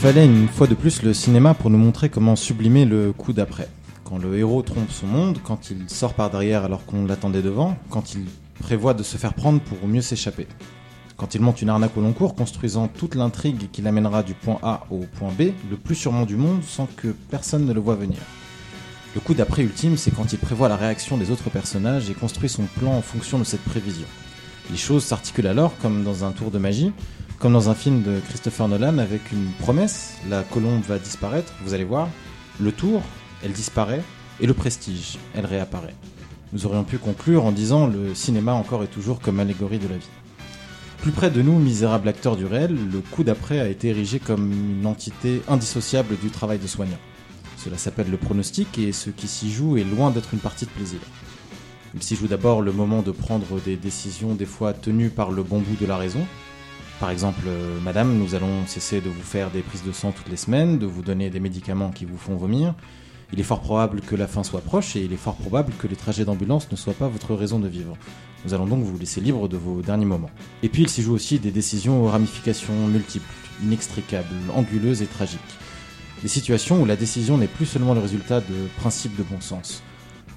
fallait une fois de plus le cinéma pour nous montrer comment sublimer le coup d'après. Quand le héros trompe son monde, quand il sort par derrière alors qu'on l'attendait devant, quand il prévoit de se faire prendre pour mieux s'échapper. Quand il monte une arnaque au long cours, construisant toute l'intrigue qui l'amènera du point A au point B, le plus sûrement du monde, sans que personne ne le voit venir. Le coup d'après ultime, c'est quand il prévoit la réaction des autres personnages et construit son plan en fonction de cette prévision. Les choses s'articulent alors comme dans un tour de magie, comme dans un film de Christopher Nolan avec une promesse, la colombe va disparaître, vous allez voir, le tour, elle disparaît, et le prestige, elle réapparaît. Nous aurions pu conclure en disant le cinéma encore et toujours comme allégorie de la vie. Plus près de nous, misérable acteur du réel, le coup d'après a été érigé comme une entité indissociable du travail de soignant. Cela s'appelle le pronostic et ce qui s'y joue est loin d'être une partie de plaisir. Il s'y joue d'abord le moment de prendre des décisions des fois tenues par le bon bout de la raison. Par exemple, euh, madame, nous allons cesser de vous faire des prises de sang toutes les semaines, de vous donner des médicaments qui vous font vomir. Il est fort probable que la fin soit proche et il est fort probable que les trajets d'ambulance ne soient pas votre raison de vivre. Nous allons donc vous laisser libre de vos derniers moments. Et puis il s'y joue aussi des décisions aux ramifications multiples, inextricables, anguleuses et tragiques. Des situations où la décision n'est plus seulement le résultat de principes de bon sens.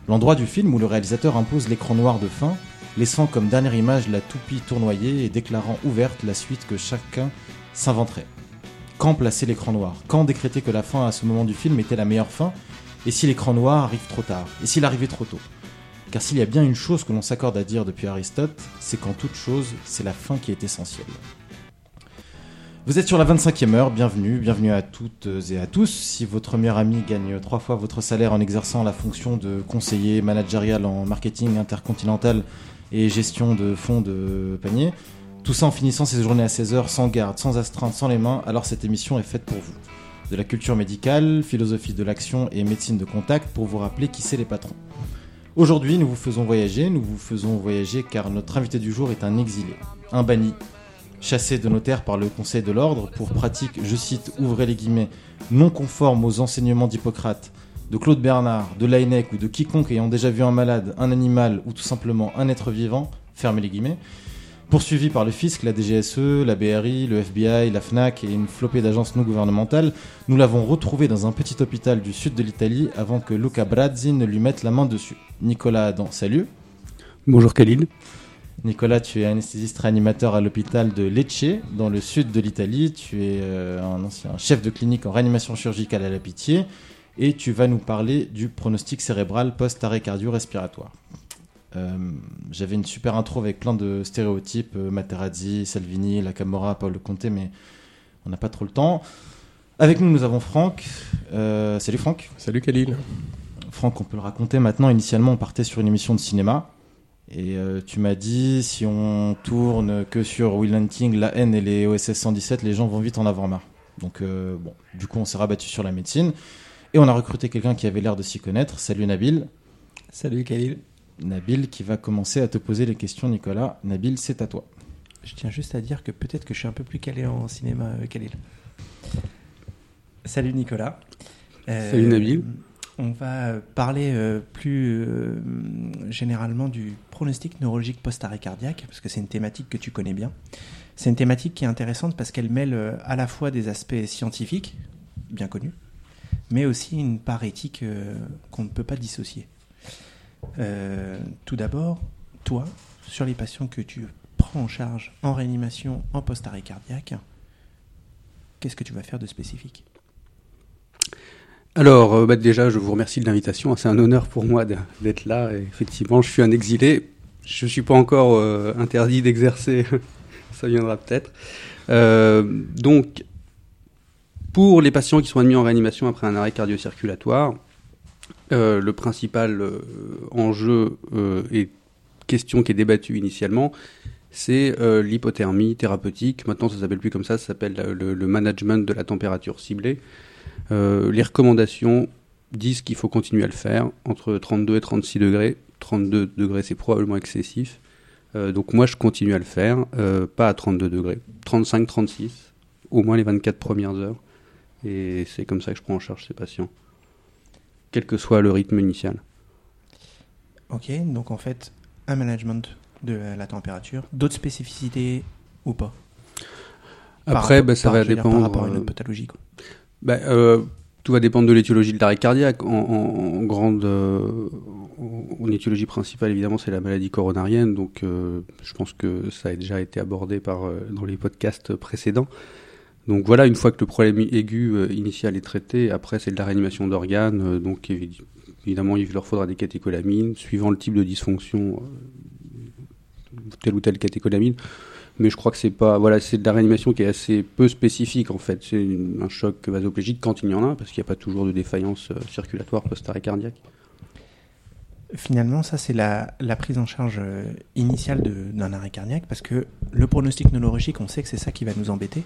L'endroit du film où le réalisateur impose l'écran noir de fin, laissant comme dernière image la toupie tournoyée et déclarant ouverte la suite que chacun s'inventerait. Quand placer l'écran noir? Quand décréter que la fin à ce moment du film était la meilleure fin? Et si l'écran noir arrive trop tard? Et s'il arrivait trop tôt? Car s'il y a bien une chose que l'on s'accorde à dire depuis Aristote, c'est qu'en toute chose, c'est la fin qui est essentielle. Vous êtes sur la 25e heure, bienvenue, bienvenue à toutes et à tous. Si votre meilleur ami gagne trois fois votre salaire en exerçant la fonction de conseiller managérial en marketing intercontinental et gestion de fonds de panier, tout ça en finissant ses journées à 16 heures sans garde, sans astreinte, sans les mains, alors cette émission est faite pour vous. De la culture médicale, philosophie de l'action et médecine de contact pour vous rappeler qui c'est les patrons. Aujourd'hui, nous vous faisons voyager, nous vous faisons voyager car notre invité du jour est un exilé, un banni, chassé de notaire par le Conseil de l'Ordre pour pratique, je cite, ouvrez les guillemets, non conforme aux enseignements d'Hippocrate, de Claude Bernard, de Laennec ou de quiconque ayant déjà vu un malade, un animal ou tout simplement un être vivant, fermez les guillemets, Poursuivi par le fisc, la DGSE, la BRI, le FBI, la FNAC et une flopée d'agences non gouvernementales, nous l'avons retrouvé dans un petit hôpital du sud de l'Italie avant que Luca Brazzi ne lui mette la main dessus. Nicolas Adam, salut. Bonjour Khalil. Nicolas, tu es anesthésiste réanimateur à l'hôpital de Lecce, dans le sud de l'Italie. Tu es euh, un ancien chef de clinique en réanimation chirurgicale à la Pitié et tu vas nous parler du pronostic cérébral post-arrêt cardio-respiratoire. Euh, j'avais une super intro avec plein de stéréotypes, euh, Materazzi, Salvini, La Camorra, Paul Conte, mais on n'a pas trop le temps. Avec nous, nous avons Franck. Euh, salut Franck. Salut Khalil. Franck, on peut le raconter maintenant. Initialement, on partait sur une émission de cinéma. Et tu m'as dit, si on tourne que sur Will Hunting, La haine et les OSS 117, les gens vont vite en avoir marre. Donc, bon, du coup, on s'est rabattu sur la médecine. Et on a recruté quelqu'un qui avait l'air de s'y connaître. Salut Nabil. Salut Khalil. Nabil qui va commencer à te poser les questions, Nicolas. Nabil, c'est à toi. Je tiens juste à dire que peut-être que je suis un peu plus calé en cinéma, euh, Khalil. Salut Nicolas. Euh, Salut Nabil. On va parler euh, plus généralement du pronostic neurologique post-arrêt cardiaque, parce que c'est une thématique que tu connais bien. C'est une thématique qui est intéressante parce qu'elle mêle à la fois des aspects scientifiques, bien connus, mais aussi une part éthique qu'on ne peut pas dissocier. Euh, tout d'abord, toi, sur les patients que tu prends en charge en réanimation, en post-arrêt cardiaque, qu'est-ce que tu vas faire de spécifique? Alors, euh, bah, déjà, je vous remercie de l'invitation. C'est un honneur pour moi d'être là. effectivement, je suis un exilé. Je ne suis pas encore euh, interdit d'exercer. Ça viendra peut-être. donc, pour les patients qui sont admis en réanimation après un arrêt cardio-circulatoire, euh, le principal euh, enjeu euh, et question qui est débattue initialement, c'est l'hypothermie thérapeutique. Maintenant, ça s'appelle plus comme ça, ça s'appelle le, management de la température ciblée. les recommandations disent qu'il faut continuer à le faire entre 32 et 36 degrés. 32 degrés, c'est probablement excessif. donc moi, je continue à le faire, pas à 32 degrés. 35, 36, au moins les 24 premières heures. Et c'est comme ça que je prends en charge ces patients quel que soit le rythme initial. Ok, donc en fait, un management de la température, d'autres spécificités ou pas? Après, bah, ça va dépendre. Par rapport à une pathologie. bah, euh, Tout va dépendre de l'étiologie de l'arrêt cardiaque. En, en, grande, euh, en étiologie principale, évidemment, c'est la maladie coronarienne. Donc, euh, je pense que ça a déjà été abordé par, euh, dans les podcasts précédents. Donc voilà, une fois que le problème aigu euh, initial est traité, après c'est de la réanimation d'organes. euh, donc évi- évidemment, il leur faudra des catécholamines, suivant le type de dysfonction, euh, telle ou telle catécholamine. Mais je crois que c'est pas, voilà, c'est de la réanimation qui est assez peu spécifique en fait. C'est un choc vasoplégique quand il y en a, parce qu'il n'y a pas toujours de défaillance circulatoire post-arrêt cardiaque. Finalement, ça, c'est la, la prise en charge initiale d'un arrêt cardiaque, parce que le pronostic neurologique, on sait que c'est ça qui va nous embêter,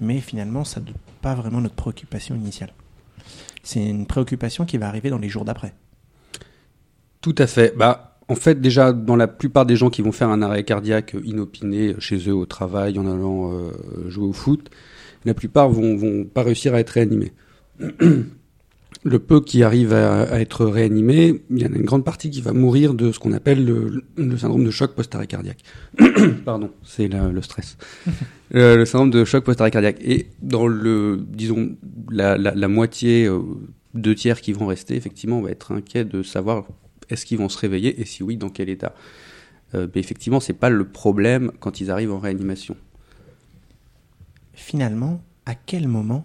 mais finalement, ça n'est pas vraiment notre préoccupation initiale. C'est une préoccupation qui va arriver dans les jours d'après. Tout à fait. Bah, en fait, déjà, dans la plupart des gens qui vont faire un arrêt cardiaque inopiné chez eux au travail, en allant euh, jouer au foot, la plupart vont, vont pas réussir à être réanimés. Le peu qui arrive à, à être réanimé, il y en a une grande partie qui va mourir de ce qu'on appelle le, le syndrome de choc post-arrêt cardiaque. Pardon, c'est le stress. Euh, le syndrome de choc post-arrêt cardiaque. Et dans le, disons, la, la, la moitié, euh, deux tiers qui vont rester, effectivement, on va être inquiet de savoir est-ce qu'ils vont se réveiller et si oui, dans quel état. Euh, mais effectivement, c'est pas le problème quand ils arrivent en réanimation. Finalement, à quel moment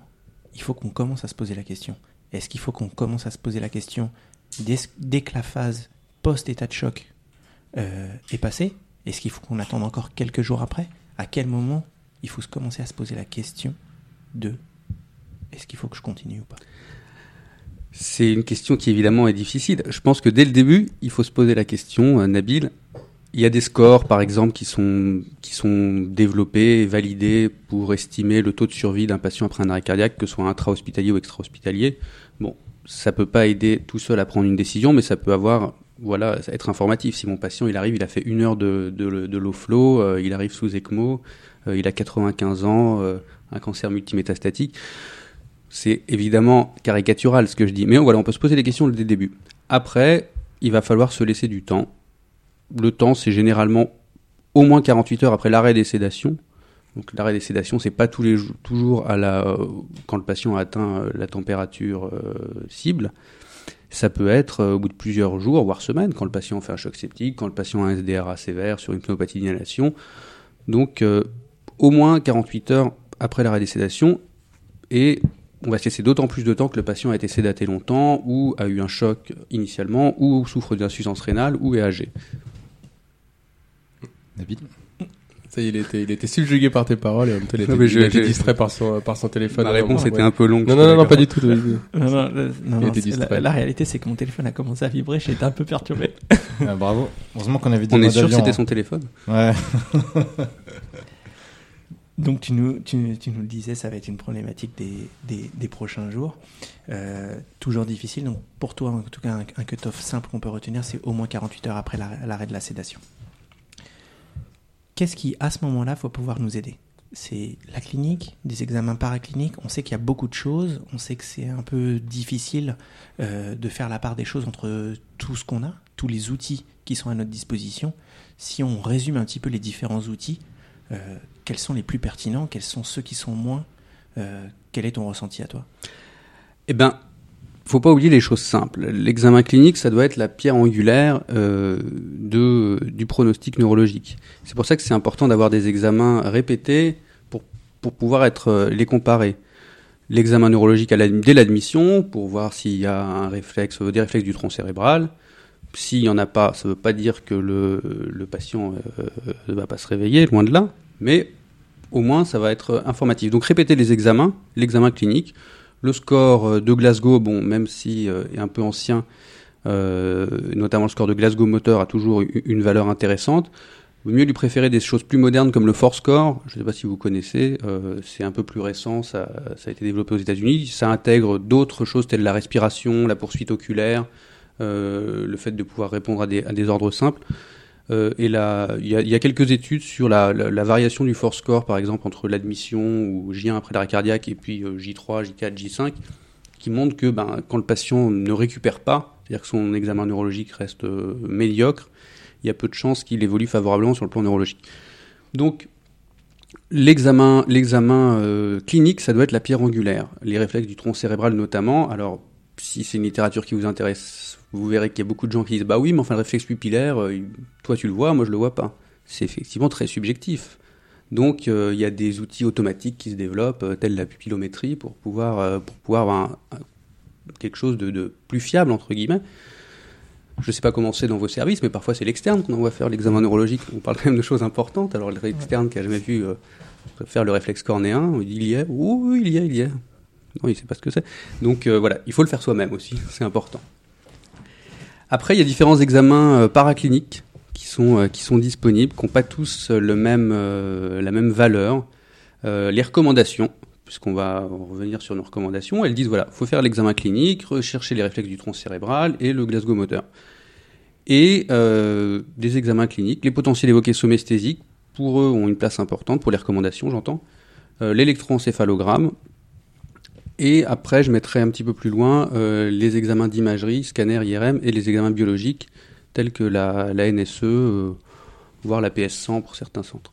il faut qu'on commence à se poser la question? Est-ce qu'il faut qu'on commence à se poser la question dès, que la phase post-état de choc euh, est passée Est-ce qu'il faut qu'on attende encore quelques jours après? À quel moment il faut se commencer à se poser la question de est-ce qu'il faut que je continue ou pas? C'est une question qui évidemment est difficile. Je pense que dès le début, il faut se poser la question, euh, Nabil. Il y a des scores, par exemple, qui sont, qui sont développés et validés pour estimer le taux de survie d'un patient après un arrêt cardiaque, que ce soit intra-hospitalier ou extra-hospitalier. Bon, ça peut pas aider tout seul à prendre une décision, mais ça peut avoir, voilà, être informatif. Si mon patient, il arrive, il a fait une heure de, de, de low flow, euh, il arrive sous ECMO, euh, il a 95 ans, euh, un cancer multimétastatique. C'est évidemment caricatural ce que je dis, mais voilà, on peut se poser des questions dès le début. Après, il va falloir se laisser du temps. Le temps, c'est généralement au moins 48 heures après l'arrêt des sédations. Donc l'arrêt des sédations, c'est pas toujours à la euh, quand le patient a atteint euh, la température euh, cible. Ça peut être au bout de plusieurs jours, voire semaines, quand le patient fait un choc septique, quand le patient a un SDRA sévère sur une pneumopathie d'inhalation. Donc au moins 48 heures après l'arrêt des sédations et on va se laisser d'autant plus de temps que le patient a été sédaté longtemps, ou a eu un choc initialement, ou souffre d'insuffisance rénale, ou est âgé. Ça y est, il était, il était subjugué par tes paroles et en même temps, il était, Non, mais je- il était je- distrait par son, par son téléphone. Ma réponse Ouais. était un peu longue. Non, non, non, pas du tout. Non, non, non, distrait. la, la réalité, c'est que mon téléphone a commencé à vibrer, j'étais un peu perturbé. Ah, Bravo. Heureusement qu'on avait dit On est sûr que c'était hein. son téléphone Ouais. Donc tu nous, tu, tu nous le disais, ça va être une problématique des, des, des prochains jours. Euh, toujours difficile. Donc pour toi, en tout cas, un, un cut-off simple qu'on peut retenir, c'est au moins 48 heures après l'arrêt l'arrêt de la sédation. Qu'est-ce qui, à ce moment-là, faut pouvoir nous aider? C'est la clinique, des examens paracliniques. On sait qu'il y a beaucoup de choses. On sait que c'est un peu difficile euh, de faire la part des choses entre tout ce qu'on a, tous les outils qui sont à notre disposition. Si on résume un petit peu les différents outils, euh, quels sont les plus pertinents, quels sont ceux qui sont moins? Euh, Quel est ton ressenti à toi? Eh ben, faut pas oublier les choses simples. L'examen clinique, ça doit être la pierre angulaire euh, du pronostic neurologique. C'est pour ça que c'est important d'avoir des examens répétés pour, pouvoir être, euh, les comparer. L'examen neurologique dès l'admission, pour voir s'il y a un réflexe, euh, des réflexes du tronc cérébral. S'il n'y en a pas, ça ne veut pas dire que le, patient ne va pas se réveiller, loin de là, mais au moins ça va être informatif. Donc répéter les examens, l'examen clinique, le score euh, de Glasgow, bon, même si euh, est un peu ancien, euh, notamment le score de Glasgow moteur a toujours une valeur intéressante. Vaut mieux lui préférer des choses plus modernes comme le Force Score. Je ne sais pas si vous connaissez, euh, c'est un peu plus récent, ça, a été développé aux États-Unis. Ça intègre d'autres choses telles la respiration, la poursuite oculaire, le fait de pouvoir répondre à des ordres simples. Euh, et il y a, quelques études sur la, variation du force score, par exemple, entre l'admission ou J1 après l'arrêt cardiaque et puis euh, J3, J4, J5, qui montrent que ben, quand le patient ne récupère pas, c'est-à-dire que son examen neurologique reste euh, médiocre, il y a peu de chances qu'il évolue favorablement sur le plan neurologique. Donc, L'examen, l'examen euh, clinique, ça doit être la pierre angulaire. Les réflexes du tronc cérébral notamment. Alors, si c'est une littérature qui vous intéresse, vous verrez qu'il y a beaucoup de gens qui disent bah oui, mais enfin le réflexe pupillaire, euh, toi tu le vois, moi je le vois pas. C'est effectivement très subjectif. Donc euh, il y a des outils automatiques qui se développent, euh, tels la pupillométrie, pour pouvoir, pour pouvoir avoir quelque chose de, plus fiable entre guillemets. Je ne sais pas comment c'est dans vos services, mais parfois c'est l'externe qu'on envoie faire l'examen neurologique. On parle quand même de choses importantes. Alors l'externe qui a jamais vu faire le réflexe cornéen, il y est, oui, il y est, il y est. Non, il sait pas ce que c'est. Donc voilà, il faut le faire soi-même aussi, c'est important. Après, il y a différents examens euh, paracliniques qui sont, euh, qui sont disponibles, qui n'ont pas tous euh, la même valeur. Les recommandations, puisqu'on va revenir sur nos recommandations, elles disent voilà, faut faire l'examen clinique, rechercher les réflexes du tronc cérébral et le Glasgow moteur. Et des examens cliniques, les potentiels évoqués somesthésiques, pour eux, ont une place importante, pour les recommandations, j'entends. L'électroencéphalogramme. Et après, je mettrai un petit peu plus loin euh, les examens d'imagerie, scanner, IRM, et les examens biologiques, tels que la, NSE, euh, voire la PS100 pour certains centres.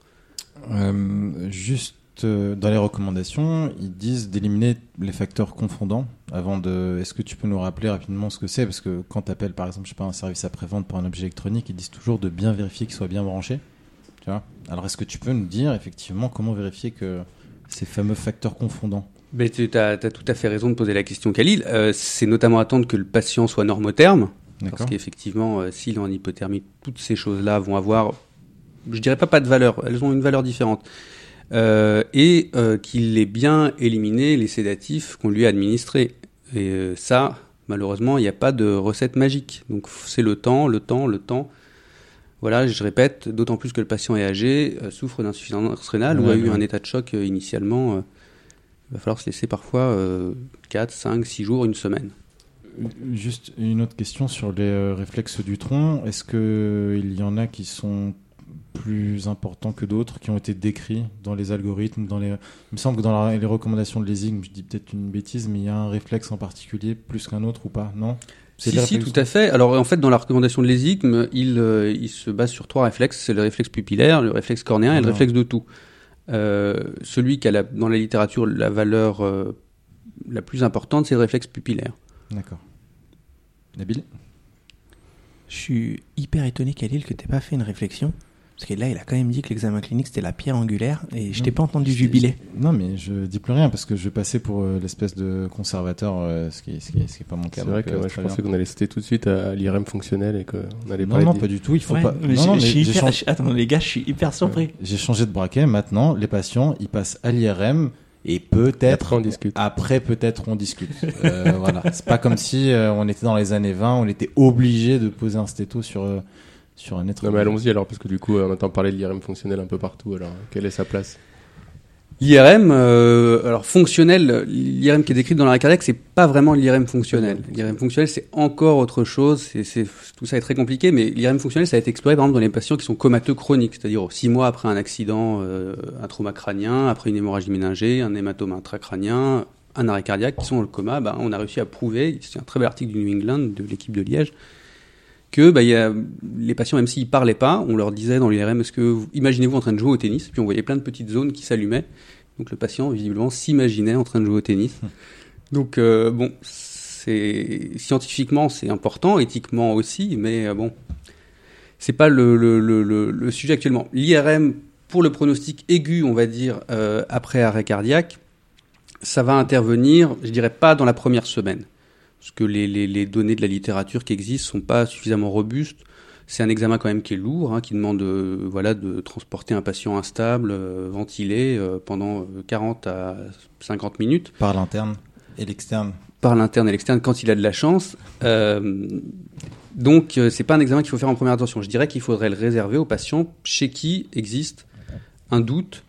Euh, juste dans les recommandations, ils disent d'éliminer les facteurs confondants avant de. Est-ce que tu peux nous rappeler rapidement ce que c'est? Parce que quand tu appelles par exemple, je sais pas, un service après-vente pour un objet électronique, ils disent toujours de bien vérifier qu'il soit bien branché. Tu vois? Alors est-ce que tu peux nous dire effectivement comment vérifier que ces fameux facteurs confondants? Mais tu as, tout à fait raison de poser la question, Khalil. Euh, c'est notamment attendre que le patient soit normotherme, parce qu'effectivement, euh, s'il est en hypothermie, toutes ces choses-là vont avoir, je dirais pas pas de valeur, elles ont une valeur différente. Euh, et qu'il ait bien éliminé les sédatifs qu'on lui a administrés. Et ça, malheureusement, il n'y a pas de recette magique. Donc c'est le temps, le temps, le temps. Voilà, je répète, d'autant plus que le patient est âgé, souffre d'insuffisance rénale ou a eu ouais. un état de choc initialement. Il va falloir se laisser parfois euh, 4, 5, 6 jours, une semaine. Juste une autre question sur les euh, réflexes du tronc. Est-ce qu'il y en a qui sont plus importants que d'autres, qui ont été décrits dans les algorithmes dans les... Il me semble que dans la- les recommandations de l'ESIG, je dis peut-être une bêtise, mais il y a un réflexe en particulier plus qu'un autre ou pas Non? Si, si, tout à fait. Alors, en fait, dans la recommandation de l'ESIGM, il, euh, il se base sur trois réflexes. C'est le réflexe pupillaire, le réflexe cornéen et le réflexe de tout. Euh, celui qui a la- dans la littérature la valeur euh, la plus importante, c'est le réflexe pupillaire. D'accord. Nabil? Je suis hyper étonné, Khalil, que tu pas fait une réflexion. Parce que là, il a quand même dit que l'examen clinique, c'était la pierre angulaire. Et je t'ai pas entendu jubiler. Non, mais je dis plus rien parce que je passais pour euh, l'espèce de conservateur, euh, ce qui n'est ce qui est- ce qui est pas mon cas. C'est vrai donc, que euh, ouais, je très pensais bien. qu'on allait citer tout de suite à, à l'IRM fonctionnel et qu'on allait Non, parler non, pas du tout. Il faut Ouais, pas. mais non, mais je suis j'ai hyper- changé- Attends, les gars, je suis hyper surpris. J'ai changé de braquet. Maintenant, les patients, ils passent à l'IRM et Et peut-être après, on discute. Après, peut-être on discute. Euh, voilà. C'est pas comme si euh, on était dans les années 20, on était obligé de poser un stéto sur euh, sur un être. Non, mais allons-y alors, parce que du coup, euh, on entend parler de l'IRM fonctionnel un peu partout. Alors, quelle est sa place? L'IRM, euh, alors fonctionnel, l'IRM qui est décrit dans l'arrêt cardiaque, c'est pas vraiment l'IRM fonctionnel. L'IRM fonctionnel, c'est encore autre chose. C'est, c'est- tout ça est très compliqué, mais l'IRM fonctionnel, ça a été exploré par exemple dans les patients qui sont comateux chroniques, c'est-à-dire oh, six mois après un accident, euh, un trauma crânien, après une hémorragie méningée, un hématome intracrânien, un arrêt cardiaque, qui sont dans le coma. Ben, on a réussi à prouver, c'est un très bel article du New England de l'équipe de Liège, que bah, il y a, les patients, même s'ils parlaient pas, on leur disait dans l'IRM, est-ce que vous- imaginez-vous en train de jouer au tennis, puis on voyait plein de petites zones qui s'allumaient. Donc le patient, visiblement, s'imaginait en train de jouer au tennis. Donc euh, bon, c'est scientifiquement c'est important, éthiquement aussi, mais euh, bon, c'est pas le, le, le, le, le sujet actuellement. L'IRM pour le pronostic aigu, on va dire euh, après arrêt cardiaque, ça va intervenir, je dirais pas dans la première semaine, parce que les, les, les données de la littérature qui existent sont pas suffisamment robustes. C'est un examen quand même qui est lourd, hein, qui demande euh, voilà, de transporter un patient instable, euh, ventilé euh, pendant euh, 40 à 50 minutes Par l'interne et l'externe. par l'interne et l'externe quand il a de la chance. Donc, c'est pas un examen qu'il faut faire en première attention. Je dirais qu'il faudrait le réserver aux patients chez qui existe un doute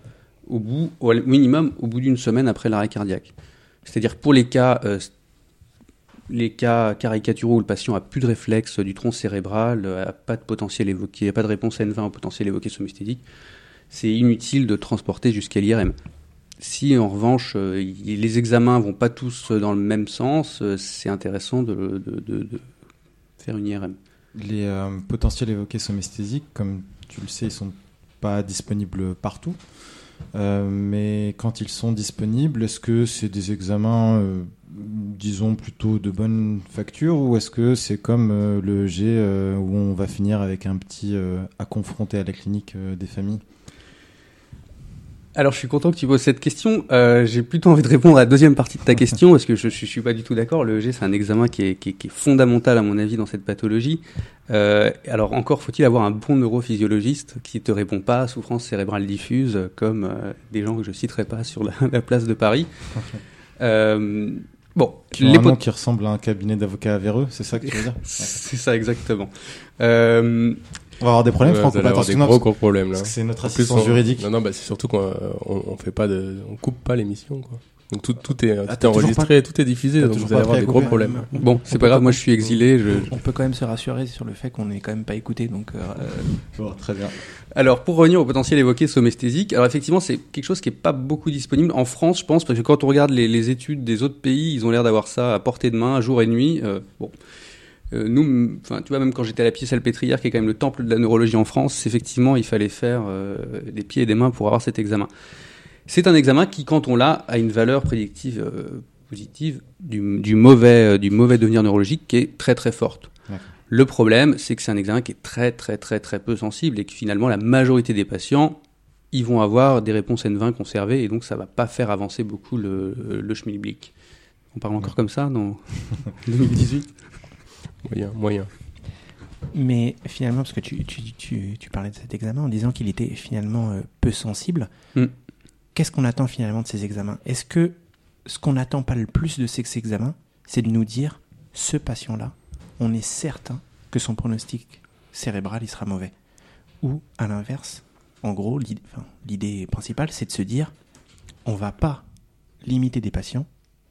au bout, au minimum, au bout d'une semaine après l'arrêt cardiaque. C'est-à-dire pour les cas, les cas caricaturaux où le patient a plus de réflexe du tronc cérébral, euh, a pas de potentiel évoqué, pas de réponse N20 au potentiel évoqué somesthésique, c'est inutile de transporter jusqu'à l'IRM. Si en revanche euh, les examens vont pas tous dans le même sens, euh, c'est intéressant de, faire une IRM. Les euh, potentiels évoqués somesthésiques, comme tu le sais, ils sont pas disponibles partout. Euh, mais quand ils sont disponibles, est-ce que c'est des examens, euh, disons, plutôt de bonne facture ou est-ce que c'est comme euh, le G où on va finir avec un petit à confronter à la clinique des familles? Alors, je suis content que tu poses cette question. Euh, J'ai plutôt envie de répondre à la deuxième partie de ta question parce que je, je suis pas du tout d'accord. Le EG, c'est un examen qui est, qui, est, qui est fondamental à mon avis dans cette pathologie. Euh, alors, encore faut-il avoir un bon neurophysiologiste qui te répond pas à souffrance cérébrale diffuse comme euh, des gens que je citerai pas sur la, la place de Paris. Bon, les un nom qui ressemble à un cabinet d'avocats véreux, c'est ça que tu veux dire? C'est ça exactement. Euh, On va avoir des problèmes, Ouais, Franck, vous allez avoir des gros gros problèmes là. parce que c'est notre assistance on- juridique. Non, non, bah, c'est surtout qu'on euh, on, on fait pas de, on coupe pas l'émission, quoi. Donc tout, tout est, tout t'as est enregistré, tout est diffusé, donc vous allez avoir des gros problèmes. bon, c'est pas grave. Moi, je suis exilé. Je, On peut quand même se rassurer sur le fait qu'on n'est quand même pas écouté. Donc, euh, Bon, très bien. Alors, pour revenir au potentiel évoqué somesthésique, alors effectivement, c'est quelque chose qui est pas beaucoup disponible en France, je pense, parce que quand on regarde les, les études des autres pays, ils ont l'air d'avoir ça à portée de main, jour et nuit. Euh, bon. Euh, nous, enfin, tu vois, même quand j'étais à la Pied-Salpêtrière, qui est quand même le temple de la neurologie en France, effectivement, il fallait faire euh, des pieds et des mains pour avoir cet examen. C'est un examen qui, quand on l'a, a une valeur prédictive euh, positive du, du mauvais, du mauvais devenir neurologique qui est très très forte. Le problème, c'est que c'est un examen qui est très très très très peu sensible et que finalement la majorité des patients, ils vont avoir des réponses N20 conservées et donc ça va pas faire avancer beaucoup le, le schmilblick. On parle encore comme ça dans 2018 Moyen, moyen. Mais finalement, parce que tu, tu, tu, tu parlais de cet examen en disant qu'il était finalement euh, peu sensible, Mm. qu'est-ce qu'on attend finalement de ces examens? Est-ce que ce qu'on attend pas le plus de ces examens, c'est de nous dire, ce patient-là, on est certain que son pronostic cérébral, il sera mauvais? Ou à l'inverse, en gros, l'idée enfin, principale, c'est de se dire, on va pas limiter des patients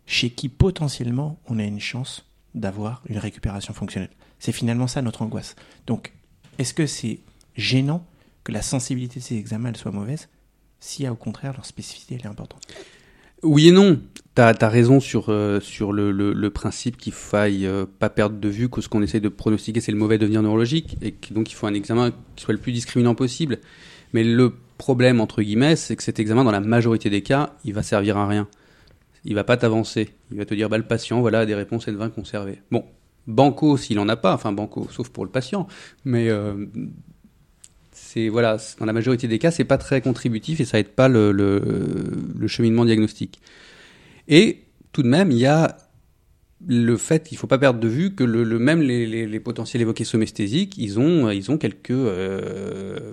chez qui potentiellement on a une chance d'avoir une récupération fonctionnelle. C'est finalement ça notre angoisse. Donc, est-ce que c'est gênant que la sensibilité de ces examens soit mauvaise si, au contraire, leur spécificité est importante? Oui et non. Tu as, raison sur, euh, sur le, le, le principe qu'il faille euh, pas perdre de vue que ce qu'on essaie de pronostiquer, c'est le mauvais devenir neurologique, et que donc il faut un examen qui soit le plus discriminant possible. Mais le problème, entre guillemets, c'est que cet examen, dans la majorité des cas, il va servir à rien. Il va pas t'avancer. Il va te dire, bah, le patient, voilà, a des réponses N20 conservées. Bon, banco s'il en a pas, enfin banco, sauf pour le patient, mais euh, voilà, dans la majorité des cas, c'est pas très contributif et ça aide pas le, cheminement diagnostique. Et tout de même, il y a le fait qu'il faut pas perdre de vue que le, même les, potentiels évoqués somesthésiques, ils ont ils ont quelques euh,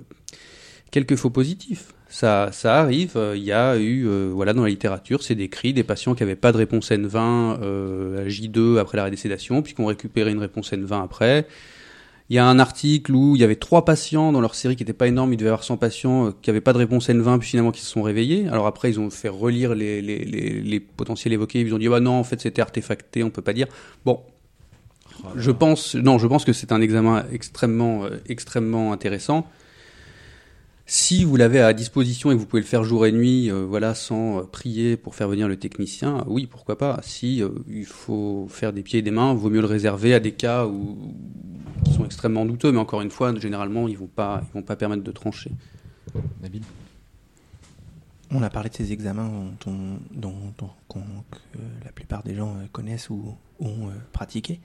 quelques faux positifs. Ça, ça arrive. Il y a eu, euh, voilà, dans la littérature, c'est décrit des patients qui n'avaient pas de réponse N20 euh, à J2 après l'arrêt des sédations, puis qui ont récupéré une réponse N20 après. Il y a un article où il y avait trois patients dans leur série qui n'était pas énorme, il devait y avoir 100 patients euh, qui n'avaient pas de réponse N20, puis finalement qui se sont réveillés. Alors après, ils ont fait relire les, les, les, les potentiels évoqués, ils ont dit, bah non, en fait, c'était artefacté, on peut pas dire. Bon. Oh je pense, non, je pense que c'est un examen extrêmement, euh, extrêmement intéressant. Si vous l'avez à disposition et que vous pouvez le faire jour et nuit, euh, voilà, sans euh, prier pour faire venir le technicien, oui, pourquoi pas. Si euh, il faut faire des pieds et des mains, vaut mieux le réserver à des cas où, qui sont extrêmement douteux, mais encore une fois, généralement, ils vont pas, ils vont pas permettre de trancher. David On a parlé de ces examens dont, dont, dont, dont que la plupart des gens connaissent ou ont pratiqué.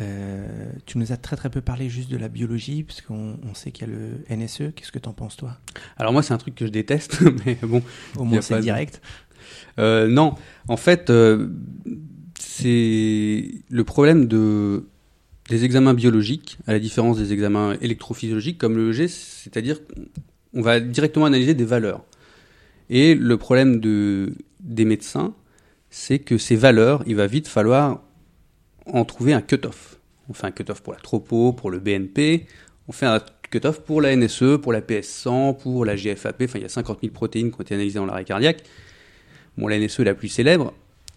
Euh, tu nous as très très peu parlé juste de la biologie, parce qu'on on sait qu'il y a le NSE. Qu'est-ce que t'en penses toi? Alors moi, c'est un truc que je déteste, mais bon. Au moins c'est direct. Euh, non, en fait, euh, c'est le problème de des examens biologiques, à la différence des examens électrophysiologiques comme le EG, c'est-à-dire qu'on va directement analyser des valeurs. Et le problème de, des médecins, c'est que ces valeurs, il va vite falloir en trouver un cut-off. On fait un cut-off pour la tropo, pour le BNP, on fait un cut-off pour la NSE, pour la PS100, pour la GFAP, enfin il y a 50 000 protéines qui ont été analysées dans l'arrêt cardiaque. Bon, la NSE est la plus célèbre,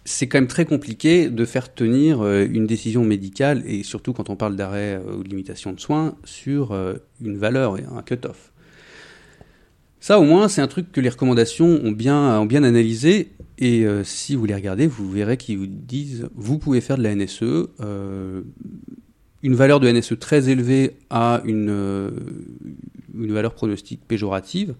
c'est quand même très compliqué de faire tenir une décision médicale, et surtout quand on parle d'arrêt ou de limitation de soins, sur une valeur, un cut-off. Ça, au moins, c'est un truc que les recommandations ont bien, analysé. Et euh, si vous les regardez, vous verrez qu'ils vous disent vous pouvez faire de la NSE. Euh, une valeur de NSE très élevée a une, euh, une valeur pronostique péjorative.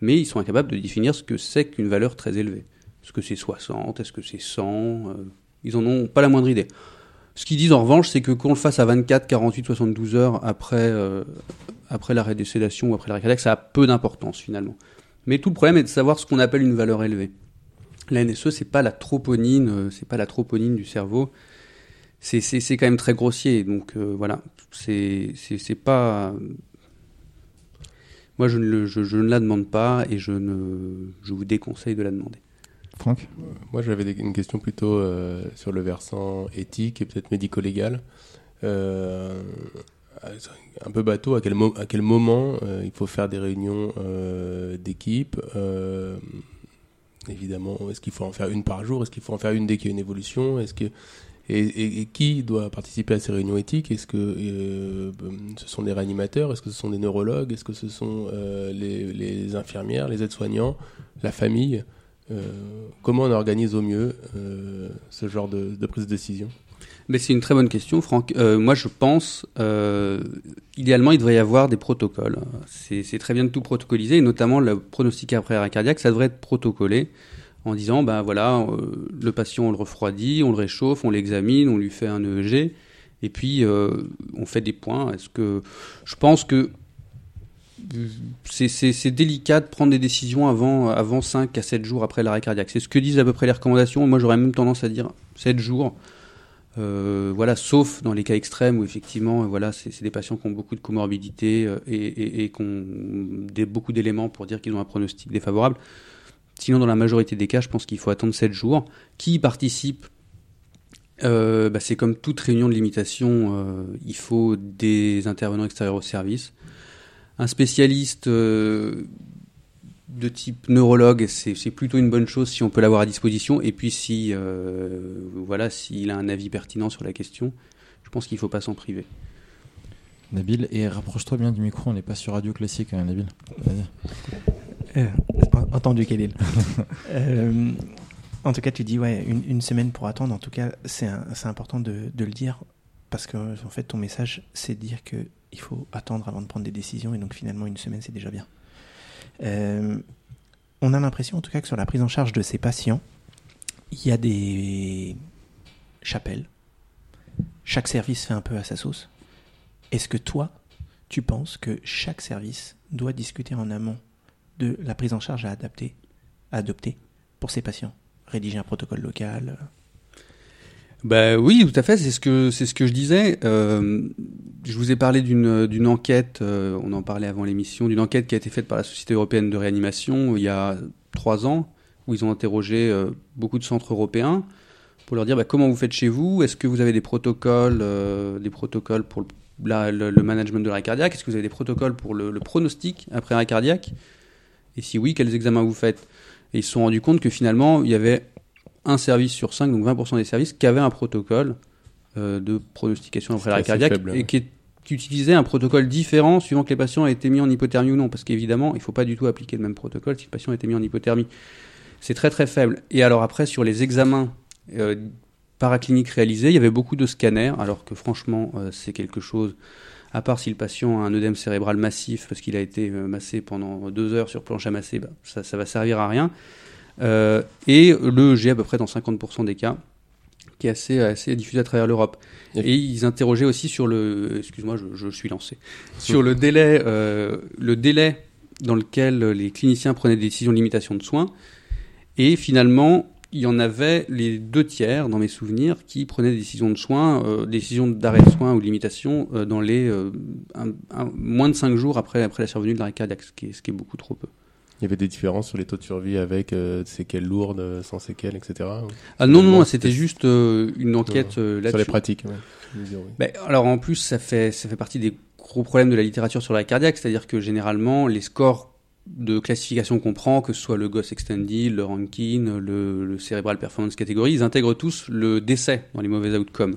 mais ils sont incapables de définir ce que c'est qu'une valeur très élevée. Est-ce que c'est 60 Est-ce que c'est 100 euh, Ils en ont pas la moindre idée. Ce qu'ils disent en revanche, c'est que qu'on le fasse à 24, 48, 72 heures après, euh, après l'arrêt des sédations ou après l'arrêt cardiaque, ça a peu d'importance finalement. Mais tout le problème est de savoir ce qu'on appelle une valeur élevée. La NSE, c'est pas la troponine, euh, c'est pas la troponine du cerveau. C'est, c'est, c'est quand même très grossier. Donc euh, voilà, c'est, pas. Moi, je ne, le- je, je ne la demande pas et je, ne, je vous déconseille de la demander. Franck Moi, j'avais une question plutôt euh, sur le versant éthique et peut-être médico-légal. Euh, un peu bateau, à quel, moment euh, il faut faire des réunions euh, d'équipe euh, Évidemment, est-ce qu'il faut en faire une par jour Est-ce qu'il faut en faire une dès qu'il y a une évolution Est-ce que et, qui doit participer à ces réunions éthiques? Est-ce que euh, ce sont des réanimateurs? Est-ce que ce sont des neurologues? Est-ce que ce sont euh, les, infirmières, les aides-soignants, la famille? Euh, Comment on organise au mieux euh, ce genre de, prise de décision? Mais c'est une très bonne question, Franck. Euh, moi, je pense, euh, idéalement, il devrait y avoir des protocoles. C'est très bien de tout protocoliser, et notamment le pronostic après arrêt cardiaque, ça devrait être protocolé en disant, ben voilà, euh, le patient, on le refroidit, on le réchauffe, on l'examine, on lui fait un EEG, et puis euh, on fait des points. Est-ce que je pense que euh, c'est- délicat de prendre des décisions avant, avant 5 à 7 jours après l'arrêt cardiaque. C'est ce que disent à peu près les recommandations. Moi, j'aurais même tendance à dire 7 jours. Euh, voilà, sauf dans les cas extrêmes où effectivement, voilà, c'est des patients qui ont beaucoup de comorbidités euh, et, qui ont beaucoup d'éléments pour dire qu'ils ont un pronostic défavorable. Sinon, dans la majorité des cas, je pense qu'il faut attendre 7 jours. Qui y participe Euh, bah, C'est comme toute réunion de limitation, il faut des intervenants extérieurs au service. Un spécialiste euh, de type neurologue, c'est plutôt une bonne chose si on peut l'avoir à disposition. Et puis si, euh, voilà, s'il a un avis pertinent sur la question, je pense qu'il ne faut pas s'en priver. Nabil, et rapproche-toi bien du micro, on n'est pas sur Radio Classique, hein, Nabil. Euh, entendu, Khalil? Euh, en tout cas, tu dis, ouais, une, une semaine pour attendre. En tout cas, c'est important de, de le dire parce que, en fait, ton message, c'est de dire qu'il faut attendre avant de prendre des décisions et donc finalement, une semaine, c'est déjà bien. Euh, on a l'impression, en tout cas, que sur la prise en charge de ces patients, il y a des chapelles. Chaque service fait un peu à sa sauce. Est-ce que toi, tu penses que chaque service doit discuter en amont de la prise en charge à adapter, à adopter pour ces patients? Rédiger un protocole local Ben oui, tout à fait. C'est ce que c'est ce que je disais. Euh, je vous ai parlé d'une enquête. euh, on en parlait avant l'émission, d'une enquête qui a été faite par la Société européenne de réanimation il y a trois ans, où ils ont interrogé euh, beaucoup de centres européens pour leur dire bah, comment vous faites chez vous? Est-ce que vous avez des protocoles, euh, des protocoles pour le, le- management de l'arrêt cardiaque? Est-ce que vous avez des protocoles pour le, le pronostic après arrêt cardiaque? Et si oui, quels examens vous faites? Et ils se sont rendus compte que finalement, il y avait un service sur 5, donc 20% des services, qui avaient un protocole euh, de pronostication après l'arrêt cardiaque faible, et qui, est- qui utilisait un protocole différent suivant que les patients aient été mis en hypothermie ou non. Parce qu'évidemment, il ne faut pas du tout appliquer le même protocole si le patient a été mis en hypothermie. C'est très très faible. Et alors après, sur les examens euh, paracliniques réalisés, il y avait beaucoup de scanners, alors que franchement, euh, c'est quelque chose, à part si le patient a un œdème cérébral massif parce qu'il a été massé pendant deux heures sur planche à masser, bah, ça, ça va servir à rien. Euh, et le EG à peu près dans 50% des cas, qui est assez, assez diffusé à travers l'Europe. Et- Et ils interrogeaient aussi sur le, excuse-moi, je, je suis lancé, sur le délai, euh, le délai dans lequel les cliniciens prenaient des décisions de limitation de soins. Et finalement, il y en avait les deux tiers, dans mes souvenirs, qui prenaient des décisions de soins, euh, décisions d'arrêt de soins ou de limitation dans les un- un- moins de 5 jours après, après la survenue de l'arrêt cardiaque, ce qui, est, ce qui est beaucoup trop peu. Il y avait des différences sur les taux de survie avec euh, séquelles lourdes, euh, sans séquelles, etc. Ah non, non, c'était juste euh, une enquête euh, Sur les là-dessus. pratiques, ouais. Alors en plus, ça fait, ça fait partie des gros problèmes de la littérature sur l'arrêt cardiaque, c'est-à-dire que généralement, les scores de classification qu'on prend, que ce soit le GOS Extended, le Rankin, le, le Cerebral Performance Category, ils intègrent tous le décès dans les mauvais outcomes.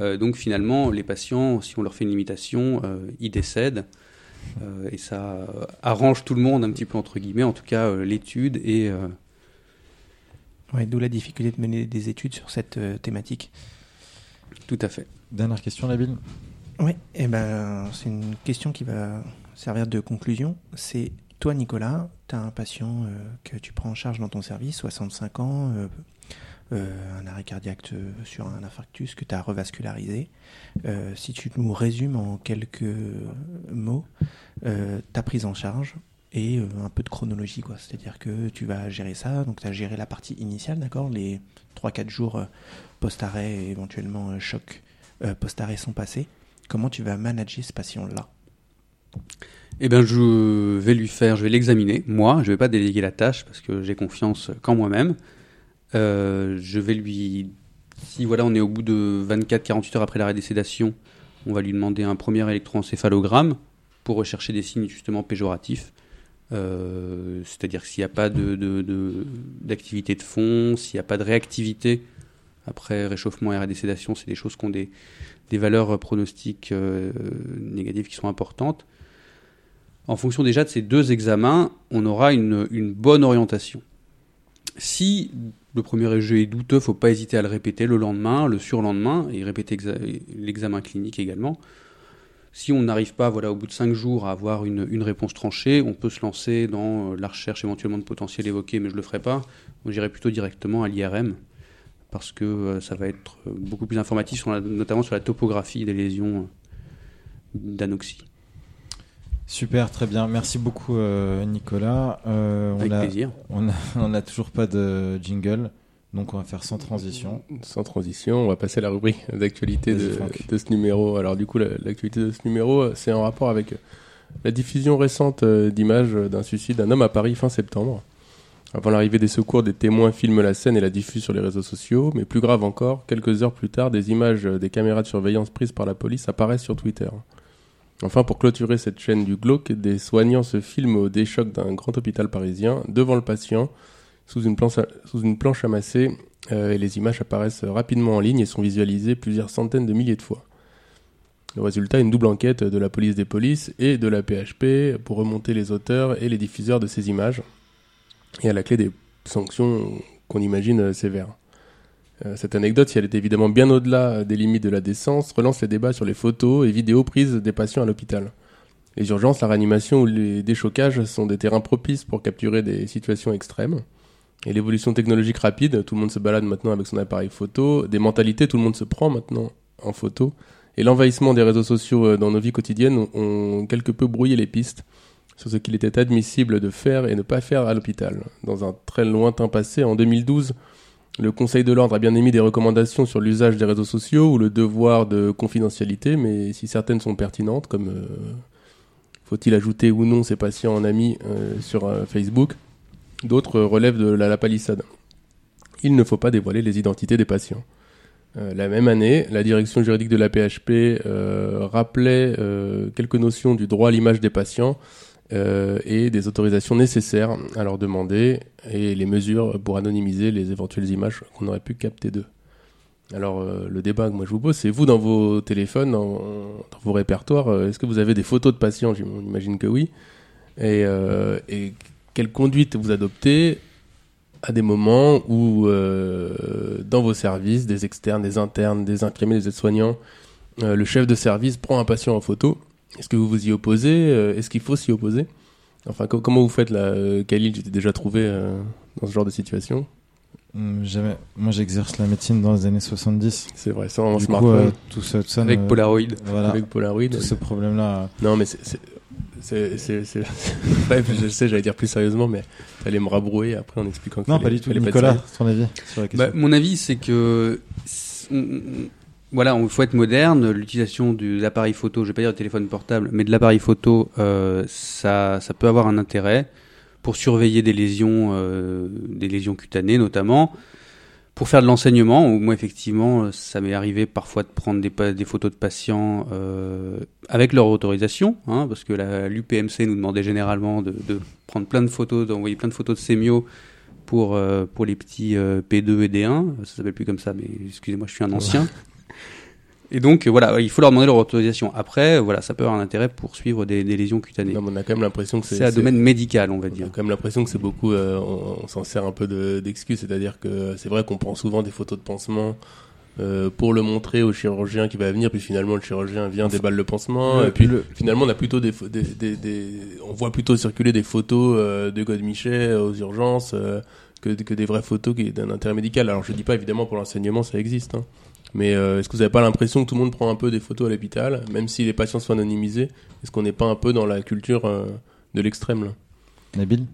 Euh, donc finalement, les patients, si on leur fait une limitation, euh, ils décèdent. Euh, et ça euh, arrange tout le monde un petit peu entre guillemets, en tout cas euh, l'étude et euh, Ouais, D'où la difficulté de mener des études sur cette euh, thématique. tout à fait. Dernière question, Nabil. Oui, et ben, c'est une question qui va servir de conclusion. C'est toi, Nicolas, tu as un patient euh, que tu prends en charge dans ton service, 65 ans, euh, euh, un arrêt cardiaque euh, sur un infarctus que tu as revascularisé. Euh, si tu nous résumes en quelques mots ta prise en charge et un peu de chronologie, quoi. C'est-à-dire que tu vas gérer ça, donc tu as géré la partie initiale, d'accord? Les 3-4 jours post-arrêt et éventuellement choc post-arrêt sont passés. Comment tu vas manager ce patient-là? Eh bien, je vais lui faire, je vais l'examiner. Moi, je vais pas déléguer la tâche parce que j'ai confiance qu'en moi-même. Euh, je vais lui, si voilà, on est au bout de 24-48 heures après l'arrêt des sédations, on va lui demander un premier électroencéphalogramme pour rechercher des signes justement péjoratifs. Euh, C'est-à-dire s'il n'y a pas de, de- de- d'activité de, fond, s'il n'y a pas de réactivité après réchauffement et arrêt des sédations, c'est des choses qui ont des, des valeurs pronostiques euh, négatives qui sont importantes. En fonction déjà de ces deux examens, on aura une, une bonne orientation. Si le premier jeu est douteux, faut pas hésiter à le répéter le lendemain, le surlendemain, et répéter exa- l'examen clinique également. Si on n'arrive pas, voilà, au bout de cinq jours, à avoir une, réponse tranchée, on peut se lancer dans euh, la recherche éventuellement de potentiel évoqué, mais je le ferai pas. J'irai plutôt directement à l'IRM parce que euh, ça va être euh, beaucoup plus informatif, sur notamment sur la topographie des lésions d'anoxie. Super, très bien. Merci beaucoup, euh, Nicolas. Euh, on Avec a, plaisir. On a, on a toujours pas de jingle, donc on va faire sans transition. Sans transition, on va passer à la rubrique d'actualité de, ce numéro. Alors du coup, la- l'actualité de ce numéro, euh, c'est en rapport avec la diffusion récente d'images d'un suicide d'un homme à Paris fin septembre. Avant l'arrivée des secours, des témoins filment la scène et la diffusent sur les réseaux sociaux. Mais plus grave encore, quelques heures plus tard, des images des caméras de surveillance prises par la police apparaissent sur Twitter. Enfin, pour clôturer cette chaîne du glauque, des soignants se filment au déchoc d'un grand hôpital parisien, devant le patient, sous une planche, amassée, euh, et les images apparaissent rapidement en ligne et sont visualisées plusieurs centaines de milliers de fois. Le résultat, une double enquête de la police des polices et de la PHP pour remonter les auteurs et les diffuseurs de ces images, et à la clé des sanctions qu'on imagine sévères. Euh, Cette anecdote, si elle est évidemment bien au-delà des limites de la décence, relance les débats sur les photos et vidéos prises des patients à l'hôpital. Les urgences, la réanimation ou les déchocages sont des terrains propices pour capturer des situations extrêmes. Et l'évolution technologique rapide, tout le monde se balade maintenant avec son appareil photo, des mentalités, tout le monde se prend maintenant en photo. Et l'envahissement des réseaux sociaux euh, dans nos vies quotidiennes ont quelque peu brouillé les pistes sur ce qu'il était admissible de faire et ne pas faire à l'hôpital. Dans un très lointain passé, en 2012, le Conseil de l'ordre a bien émis des recommandations sur l'usage des réseaux sociaux ou le devoir de confidentialité, mais si certaines sont pertinentes, comme euh, faut-il ajouter ou non ses patients en amis euh, sur euh, Facebook, d'autres relèvent de la, palissade. Il ne faut pas dévoiler les identités des patients. La même année, la direction juridique de la PHP rappelait quelques notions du droit à l'image des patients euh, et des autorisations nécessaires à leur demander et les mesures pour anonymiser les éventuelles images qu'on aurait pu capter d'eux. Alors euh, le débat que moi je vous pose, c'est vous dans vos téléphones, dans, vos répertoires, euh, est-ce que vous avez des photos de patients? J'imagine que oui. Et, quelle conduite vous adoptez à des moments où dans vos services, des externes, des internes, des infirmiers, des aides-soignants, le chef de service prend un patient en photo Est-ce que vous vous y opposez Euh, Est-ce qu'il faut s'y opposer? Enfin, co- comment vous faites là euh, Khalil, tu t'es déjà trouvé euh, dans ce genre de situation Hum, Jamais. Moi, j'exerce la médecine dans les années 70. C'est vrai, sans du smartphone, coup, euh, tout ça, tout ça Avec me- Polaroid. Voilà. avec Polaroid. Tous ces problèmes-là. Non, mais c'est. Bref, je sais, j'allais dire plus sérieusement, mais t'allais me rabrouer après en expliquant que Non, pas du tout. Nicolas, ton avis sur la question? Bah, mon avis, c'est que on- voilà, il faut être moderne. L'utilisation de l'appareil photo, je vais pas dire le téléphone portable, mais de l'appareil photo, euh, ça, ça peut avoir un intérêt pour surveiller des lésions, euh, des lésions cutanées notamment, pour faire de l'enseignement. Où moi, effectivement, euh, ça m'est arrivé parfois de prendre des, photos de patients euh, avec leur autorisation, hein, parce que l'UPMC nous demandait généralement de, de prendre plein de photos, d'envoyer plein de photos de sémio pour, euh, pour les petits euh, P2 et D1. Ça s'appelle plus comme ça, mais excusez-moi, je suis un ancien. Et donc, euh, voilà, il faut leur demander leur autorisation. Après, euh, voilà, ça peut avoir un intérêt pour suivre des, des lésions cutanées. Non, mais on a quand même l'impression que c'est. Un domaine médical, on va On a dire. quand même l'impression que c'est beaucoup, euh, on, on s'en sert un peu de- d'excuse, c'est-à-dire que c'est vrai qu'on prend souvent des photos de pansement euh, pour le montrer au chirurgien qui va venir, puis finalement le chirurgien vient déballe le pansement, Le- et puis le- finalement on a plutôt des, pho- des, des, des- on voit plutôt circuler des photos euh, de Godemichet aux urgences euh, que, que des vraies photos d'un intérêt médical. Alors je dis pas évidemment pour l'enseignement ça existe, hein. Mais euh, est-ce que vous avez pas l'impression que tout le monde prend un peu des photos à l'hôpital, même si les patients sont anonymisés? Est-ce qu'on n'est pas un peu dans la culture euh, de l'extrême là? Nabil?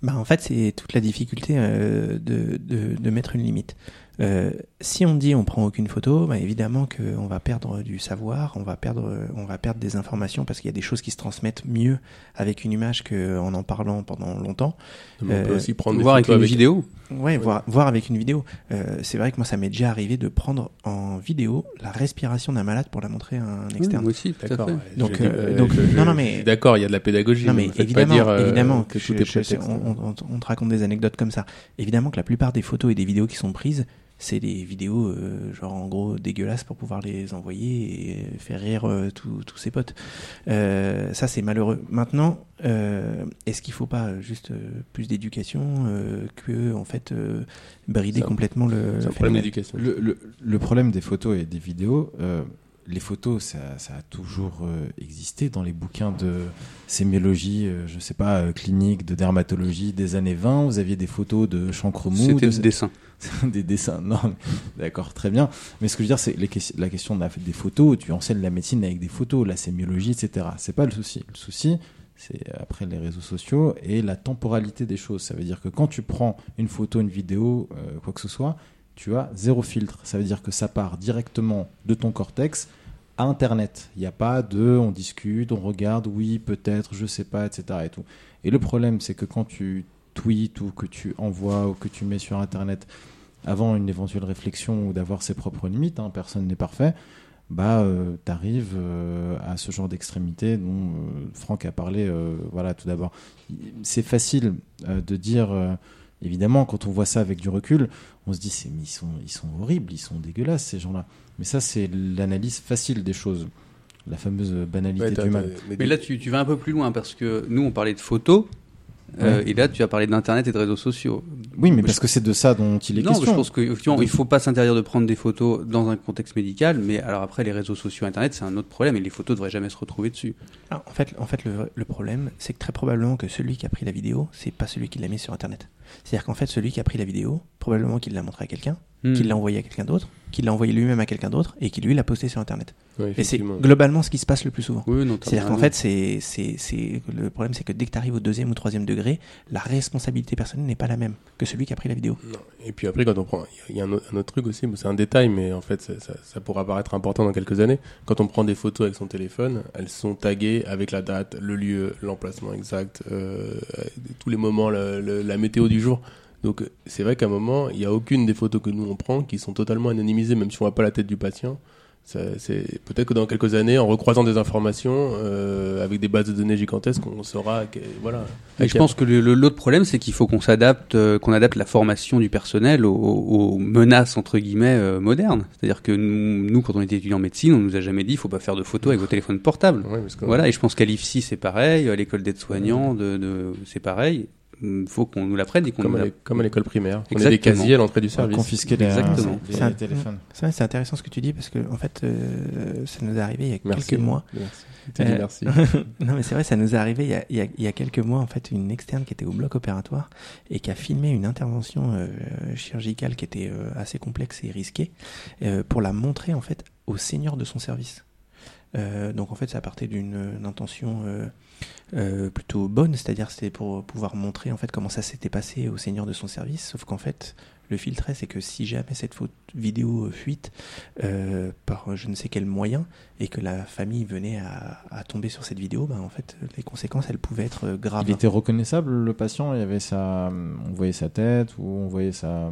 Bah, en fait, c'est toute la difficulté euh, de, de, de mettre une limite. Euh, si on dit on prend aucune photo, bah, évidemment qu'on va perdre du savoir, on va perdre, on va perdre des informations parce qu'il y a des choses qui se transmettent mieux avec une image qu'en en parlant pendant longtemps. Mais On peut Euh, aussi prendre des Voir avec une avec vidéo. Ouais, voir, voir avec une vidéo. Euh, c'est vrai que moi, ça m'est déjà arrivé de prendre en vidéo la respiration d'un malade pour la montrer à un Oui, externe. moi aussi, D'accord. Donc, dis- euh, donc, je- je- non, non, mais- D'accord, il y a de la pédagogie. Non mais évidemment, pas dire euh, évidemment que je- tout est je- on, on- on te raconte des anecdotes comme ça. Évidemment que la plupart des photos et des vidéos qui sont prises, c'est des vidéos euh, genre en gros dégueulasses pour pouvoir les envoyer et faire rire euh, tous ses potes. Euh, ça c'est malheureux. Maintenant, euh, est-ce qu'il faut pas juste euh, plus d'éducation euh, que en fait euh, brider complètement le, le problème d'éducation. Le, le- le problème des photos et des vidéos, euh, les photos, ça, ça a toujours euh, existé dans les bouquins de sémiologie, euh, je sais pas, euh, clinique, de dermatologie des années 20. Vous aviez des photos de chancre mou, C'était de- le dessin. des dessins. Non, d'accord, très bien. Mais ce que je veux dire, c'est la question de la, des photos. Tu enseignes la médecine avec des photos, la sémiologie, etc. C'est pas le souci. Le souci, c'est après les réseaux sociaux et la temporalité des choses. Ça veut dire que quand tu prends une photo, une vidéo, euh, quoi que ce soit, tu as zéro filtre. Ça veut dire que ça part directement de ton cortex à Internet. Il n'y a pas de on discute, on regarde, oui, peut-être, je sais pas, etc. Et, tout. et le problème, c'est que quand tu tweets ou que tu envoies ou que tu mets sur Internet avant une éventuelle réflexion ou d'avoir ses propres limites, hein, personne n'est parfait, bah, tu arrives à ce genre d'extrémité dont euh, Franck a parlé euh, voilà, tout d'abord. C'est facile euh, de dire, euh, évidemment, quand on voit ça avec du recul, on se dit, c'est, mais ils, sont, ils sont horribles, ils sont dégueulasses, ces gens-là. Mais ça, c'est l'analyse facile des choses, la fameuse banalité Ouais, du mal. Mais là, tu, tu vas un peu plus loin parce que nous, on parlait de photos. Euh, Ouais. et là, tu as parlé d'Internet et de réseaux sociaux. Oui, mais Je- parce que c'est de ça dont il est non, question. je pense qu'effectivement, il faut pas s'interdire de prendre des photos dans un contexte médical, mais alors après, les réseaux sociaux, Internet, c'est un autre problème et les photos devraient jamais se retrouver dessus. Ah, en fait, en fait le, le problème, c'est que très probablement que celui qui a pris la vidéo, c'est pas celui qui l'a mis sur Internet. C'est-à-dire qu'en fait, celui qui a pris la vidéo, probablement qu'il l'a montré à quelqu'un, Hmm. qu'il l'a envoyé à quelqu'un d'autre, qu'il l'a envoyé lui-même à quelqu'un d'autre, et qui lui l'a posté sur Internet. Ouais, Et c'est globalement ce qui se passe le plus souvent. Oui, C'est-à-dire qu'en fait, c'est, c'est, c'est, le problème, c'est que dès que tu arrives au deuxième ou troisième degré, la responsabilité personnelle n'est pas la même que celui qui a pris la vidéo. Non. Et puis après, quand on prend, il y a un autre, truc aussi, c'est un détail, mais en fait, ça, ça, ça pourra paraître important dans quelques années. Quand on prend des photos avec son téléphone, elles sont taguées avec la date, le lieu, l'emplacement exact, euh, tous les moments, le- le- la météo du jour. Donc c'est vrai qu'à un moment, il n'y a aucune des photos que nous on prend qui sont totalement anonymisées, même si on voit pas la tête du patient. C'est peut-être que dans quelques années, en recroisant des informations euh, avec des bases de données gigantesques, on saura que, voilà. Et je pense que l'autre problème, c'est qu'il faut qu'on s'adapte, euh, qu'on adapte la formation du personnel aux, aux menaces entre guillemets euh, modernes. C'est-à-dire que nous, nous, quand on était étudiant en médecine, on nous a jamais dit, il faut pas faire de photos avec vos téléphones portables. Ouais, Voilà, et je pense qu'à l'IFSI c'est pareil, à l'école d'aide-soignants, de, de, c'est pareil. Il faut qu'on nous l'apprenne et qu'on comme, nous la- comme à l'école primaire. On a des Exactement. casiers à l'entrée du service. confisquer les, Exactement. les C'est un- téléphones. Ça, c'est intéressant ce que tu dis parce que, en fait, euh, ça nous est arrivé il y a Merci. quelques mois. Merci. Tu dis Euh, merci. non, mais c'est vrai, ça nous est arrivé il y, a, il, y a, il y a quelques mois, en fait, une externe qui était au bloc opératoire et qui a filmé une intervention euh, chirurgicale qui était euh, assez complexe et risquée euh, pour la montrer, en fait, au seigneur de son service. Euh, donc, en fait, ça partait d'une d'une intention euh, plutôt bonne, c'est-à-dire c'était pour pouvoir montrer, en fait, comment ça s'était passé au seigneur de son service, sauf qu'en fait, le filtret, c'est que si jamais cette photo, vidéo euh, fuite euh, par je ne sais quel moyen et que la famille venait à, à tomber sur cette vidéo, ben en fait, les conséquences, elles pouvaient être euh, graves. Il était reconnaissable, le patient Il y avait sa... On voyait sa tête ou on voyait sa...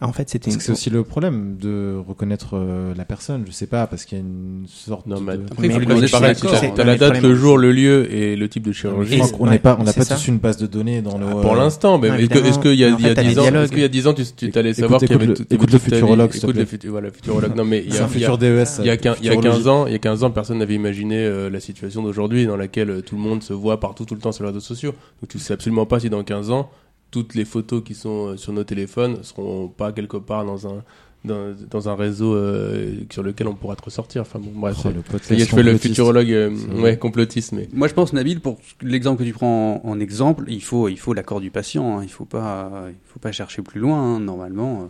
Ah, en fait, c'était Parce une... que c'est aussi le problème de reconnaître euh, la personne. Je sais pas, parce qu'il y a une sorte Non, mais de... Après, Mais le- le- c'est- t'as la mais date, le jour, le lieu et le type de chirurgie. On ouais, n'est pas, on n'a pas tous une base de données dans nos... Ah, pour l'instant, mais est-ce qu'il y a, évidemment. il y a En fait, t'as 10 les ans, est-ce qu'il y a 10 ans, tu, tu Écoute- allais écoute- savoir qu'il y avait tout- le- écoute le futurologue, écoute le futurologue. Non, mais il y a, un il y a- futur DES. il y a, quin- il y a futurologie. 15 ans, il y a 15 ans, personne n'avait imaginé euh, la situation d'aujourd'hui dans laquelle euh, tout le monde se voit partout, tout le temps sur les réseaux sociaux. Donc tu sais absolument pas si dans 15 ans, toutes les photos qui sont euh, sur nos téléphones seront pas quelque part dans un dans, dans un réseau euh, sur lequel on pourra te ressortir. Enfin bon, bref. Oh, c'est- le podcast ça y est, je fais le futurologue, euh, ouais, complotiste, mais Moi, je pense, Nabil, pour l'exemple que tu prends en, en exemple, il faut, il faut l'accord du patient. hein. Il faut pas, il faut pas chercher plus loin. hein. Normalement, euh,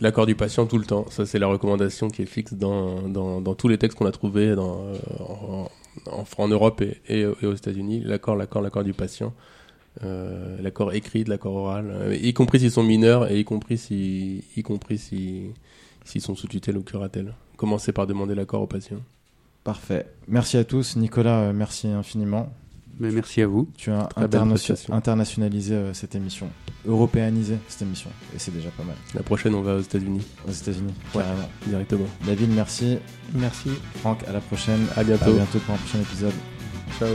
l'accord du patient tout le temps. Ça, c'est la recommandation qui est fixe dans, dans, dans tous les textes qu'on a trouvés dans, en, en, en Europe et, et, et aux États-Unis. L'accord, l'accord, l'accord du patient. Euh, l'accord écrit, de l'accord oral, euh, y compris s'ils sont mineurs et y compris si, y compris si, s'ils sont sous tutelle ou curatelle. Commencez par demander l'accord au patient. Parfait. Merci à tous. Nicolas, euh, merci infiniment. mais merci à vous. Tu as internationalisé euh, cette émission, européanisé cette émission, et c'est déjà pas mal. La prochaine, on va aux États-Unis Aux États-Unis, Ouais. carrément. directement. David, merci. Merci. Franck, à la prochaine. À bientôt. À bientôt pour un prochain épisode. Ciao.